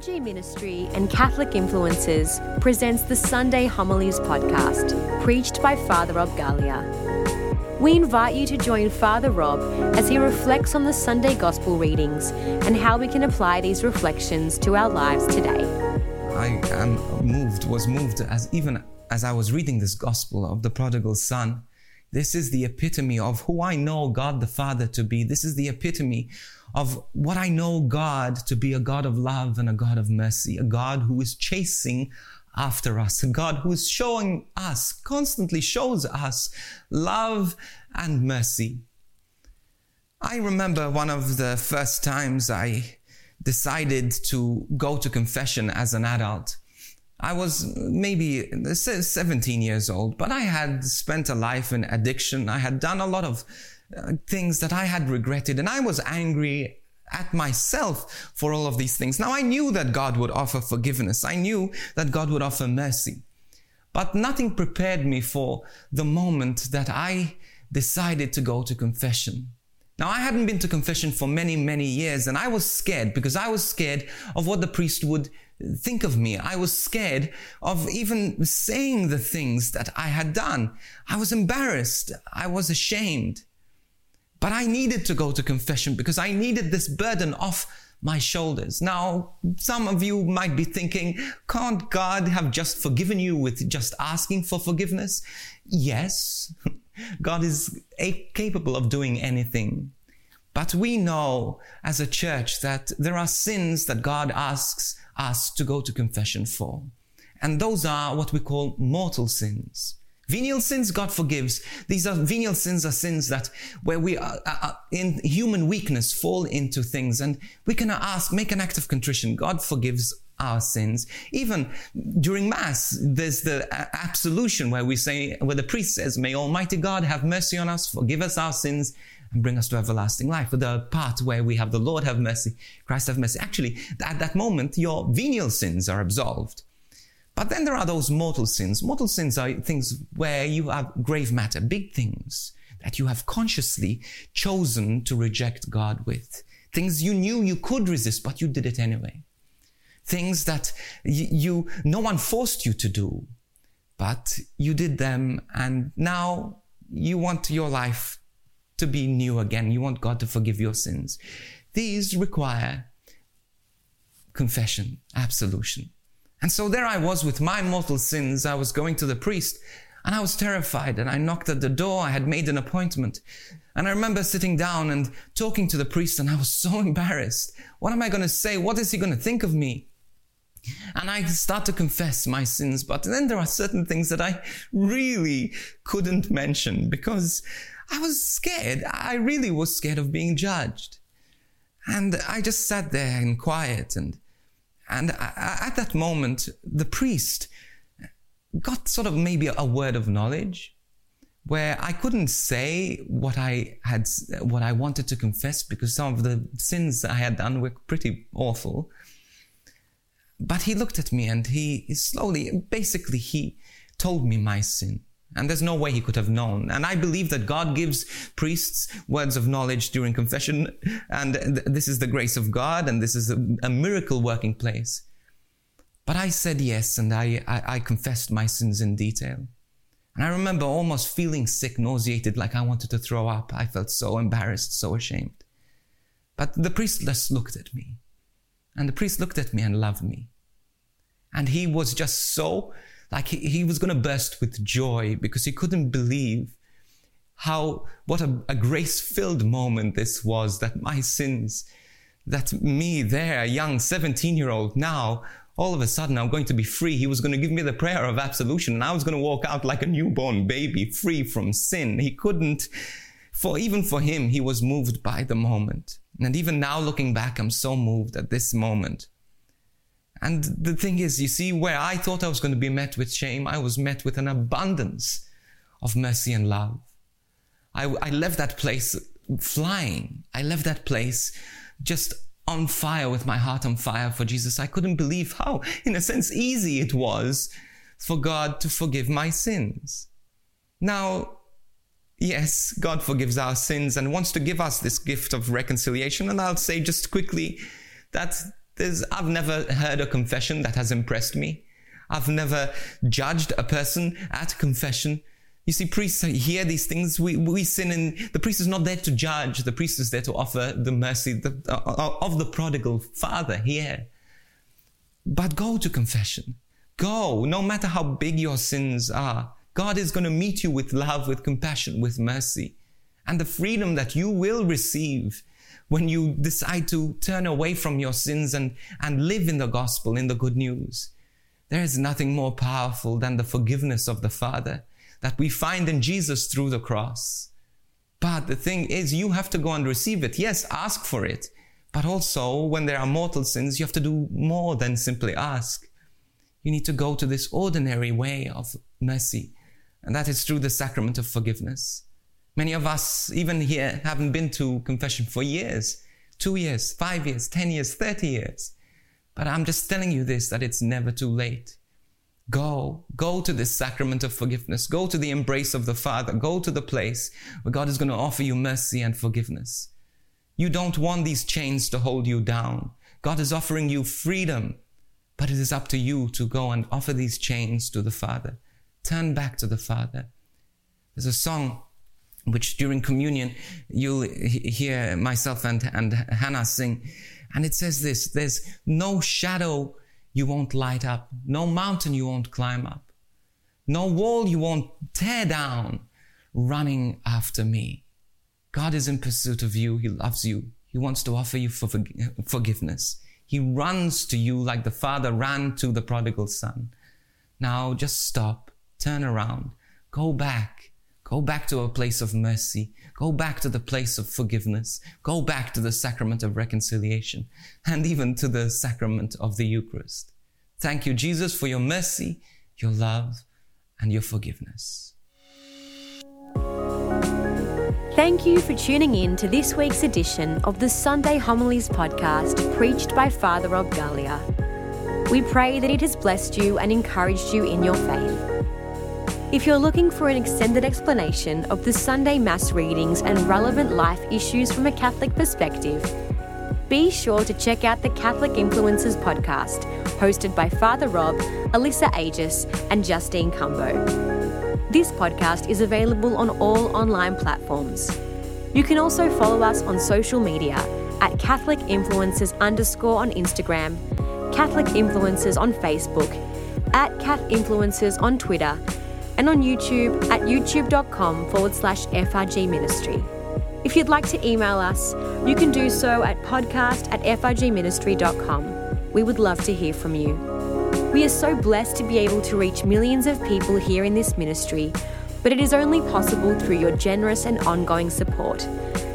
FRG Ministry and Catholic Influencers presents the Sunday Homilies podcast, preached by Father Rob Galea. We invite you to join Father Rob as he reflects on the Sunday Gospel readings and how we can apply these reflections to our lives today. I am moved, was moved as even as I was reading this Gospel of the prodigal son. This is the epitome of who I know God the Father to be. This is the epitome of what I know God to be a God of love and a God of mercy, a God who is chasing after us, a God who is showing us, constantly shows us love and mercy. I remember one of the first times I decided to go to confession as an adult. I was maybe 17 years old, but I had spent a life in addiction. I had done a lot of uh, things that I had regretted, and I was angry at myself for all of these things. Now, I knew that God would offer forgiveness, I knew that God would offer mercy, but nothing prepared me for the moment that I decided to go to confession. Now, I hadn't been to confession for many, many years, and I was scared because I was scared of what the priest would think of me. I was scared of even saying the things that I had done. I was embarrassed. I was ashamed. But I needed to go to confession because I needed this burden off my shoulders. Now, some of you might be thinking, can't God have just forgiven you with just asking for forgiveness? Yes, God is capable of doing anything. But we know as a church that there are sins that God asks us to go to confession for. And those are what we call mortal sins. Venial sins God forgives. These are venial sins are sins that where we are, are, in human weakness fall into things and we can ask, make an act of contrition. God forgives our sins. Even during Mass, there's the absolution where we say, where the priest says, May Almighty God have mercy on us, forgive us our sins, and bring us to everlasting life. The part where we have the Lord have mercy, Christ have mercy. Actually, at that moment, your venial sins are absolved. But then there are those mortal sins. Mortal sins are things where you have grave matter, big things that you have consciously chosen to reject God with. Things you knew you could resist, but you did it anyway. Things that you, no one forced you to do, but you did them and now you want your life to be new again. You want God to forgive your sins. These require confession, absolution. And so there I was with my mortal sins. I was going to the priest and I was terrified and I knocked at the door. I had made an appointment. And I remember sitting down and talking to the priest and I was so embarrassed. What am I going to say? What is he going to think of me? And I start to confess my sins, but then there are certain things that I really couldn't mention because I was scared. I really was scared of being judged. And I just sat there in quiet and and at that moment, the priest got sort of maybe a word of knowledge where I couldn't say what I had, what I wanted to confess because some of the sins I had done were pretty awful. But he looked at me and he slowly, basically, he told me my sin. And there's no way he could have known. And I believe that God gives priests words of knowledge during confession. And th- this is the grace of God. And this is a, a miracle working place. But I said yes. And I, I, I confessed my sins in detail. And I remember almost feeling sick, nauseated, like I wanted to throw up. I felt so embarrassed, so ashamed. But the priest just looked at me. And the priest looked at me and loved me. And he was just so like he, he was going to burst with joy because he couldn't believe how, what a, a grace filled moment this was that my sins, that me there, a young 17 year old now, all of a sudden I'm going to be free. He was going to give me the prayer of absolution and I was going to walk out like a newborn baby, free from sin. He couldn't, for even for him, he was moved by the moment. And even now looking back, I'm so moved at this moment and the thing is, you see, where I thought I was going to be met with shame, I was met with an abundance of mercy and love. I, I left that place flying. I left that place just on fire with my heart on fire for Jesus. I couldn't believe how, in a sense, easy it was for God to forgive my sins. Now, yes, God forgives our sins and wants to give us this gift of reconciliation. And I'll say just quickly that There's, I've never heard a confession that has impressed me. I've never judged a person at confession. You see, priests hear these things. We, we sin and the priest is not there to judge. The priest is there to offer the mercy uh, uh, of the prodigal father here. But go to confession. Go, no matter how big your sins are. God is going to meet you with love, with compassion, with mercy. And the freedom that you will receive when you decide to turn away from your sins and, and live in the gospel, in the good news. There is nothing more powerful than the forgiveness of the Father that we find in Jesus through the cross. But the thing is, you have to go and receive it. Yes, ask for it. But also, when there are mortal sins, you have to do more than simply ask. You need to go to this ordinary way of mercy, and that is through the sacrament of forgiveness. Many of us, even here, haven't been to confession for years two years, five years, 10 years, 30 years. But I'm just telling you this that it's never too late. Go, go to this sacrament of forgiveness. Go to the embrace of the Father. Go to the place where God is going to offer you mercy and forgiveness. You don't want these chains to hold you down. God is offering you freedom, but it is up to you to go and offer these chains to the Father. Turn back to the Father. There's a song which during communion you'll hear myself and, and Hannah sing. And it says this, there's no shadow you won't light up, no mountain you won't climb up, no wall you won't tear down, running after me. God is in pursuit of you. He loves you. He wants to offer you for forgiveness. He runs to you like the father ran to the prodigal son. Now just stop, turn around, go back, go back to a place of mercy, Go back to the place of forgiveness. Go back to the sacrament of reconciliation and even to the sacrament of the Eucharist. Thank you, Jesus, for your mercy, your love, and your forgiveness. Thank you for tuning in to this week's edition of the Sunday Homilies podcast preached by Father Rob Galea. We pray that it has blessed you and encouraged you in your faith. If you're looking for an extended explanation of the Sunday Mass readings and relevant life issues from a Catholic perspective, be sure to check out the Catholic Influencers podcast, hosted by Father Rob, Alyssa Agius, and Justine Cumbo. This podcast is available on all online platforms. You can also follow us on social media at Catholic Influencers underscore on Instagram, Catholic Influencers on Facebook, at Cat Influencers on Twitter, and on YouTube at youtube.com forward slash FRG Ministry. If you'd like to email us, you can do so at podcast at frgministry.com. We would love to hear from you. We are so blessed to be able to reach millions of people here in this ministry, but it is only possible through your generous and ongoing support.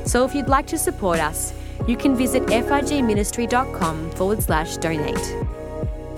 So if you'd like to support us, you can visit frgministry.com forward slash donate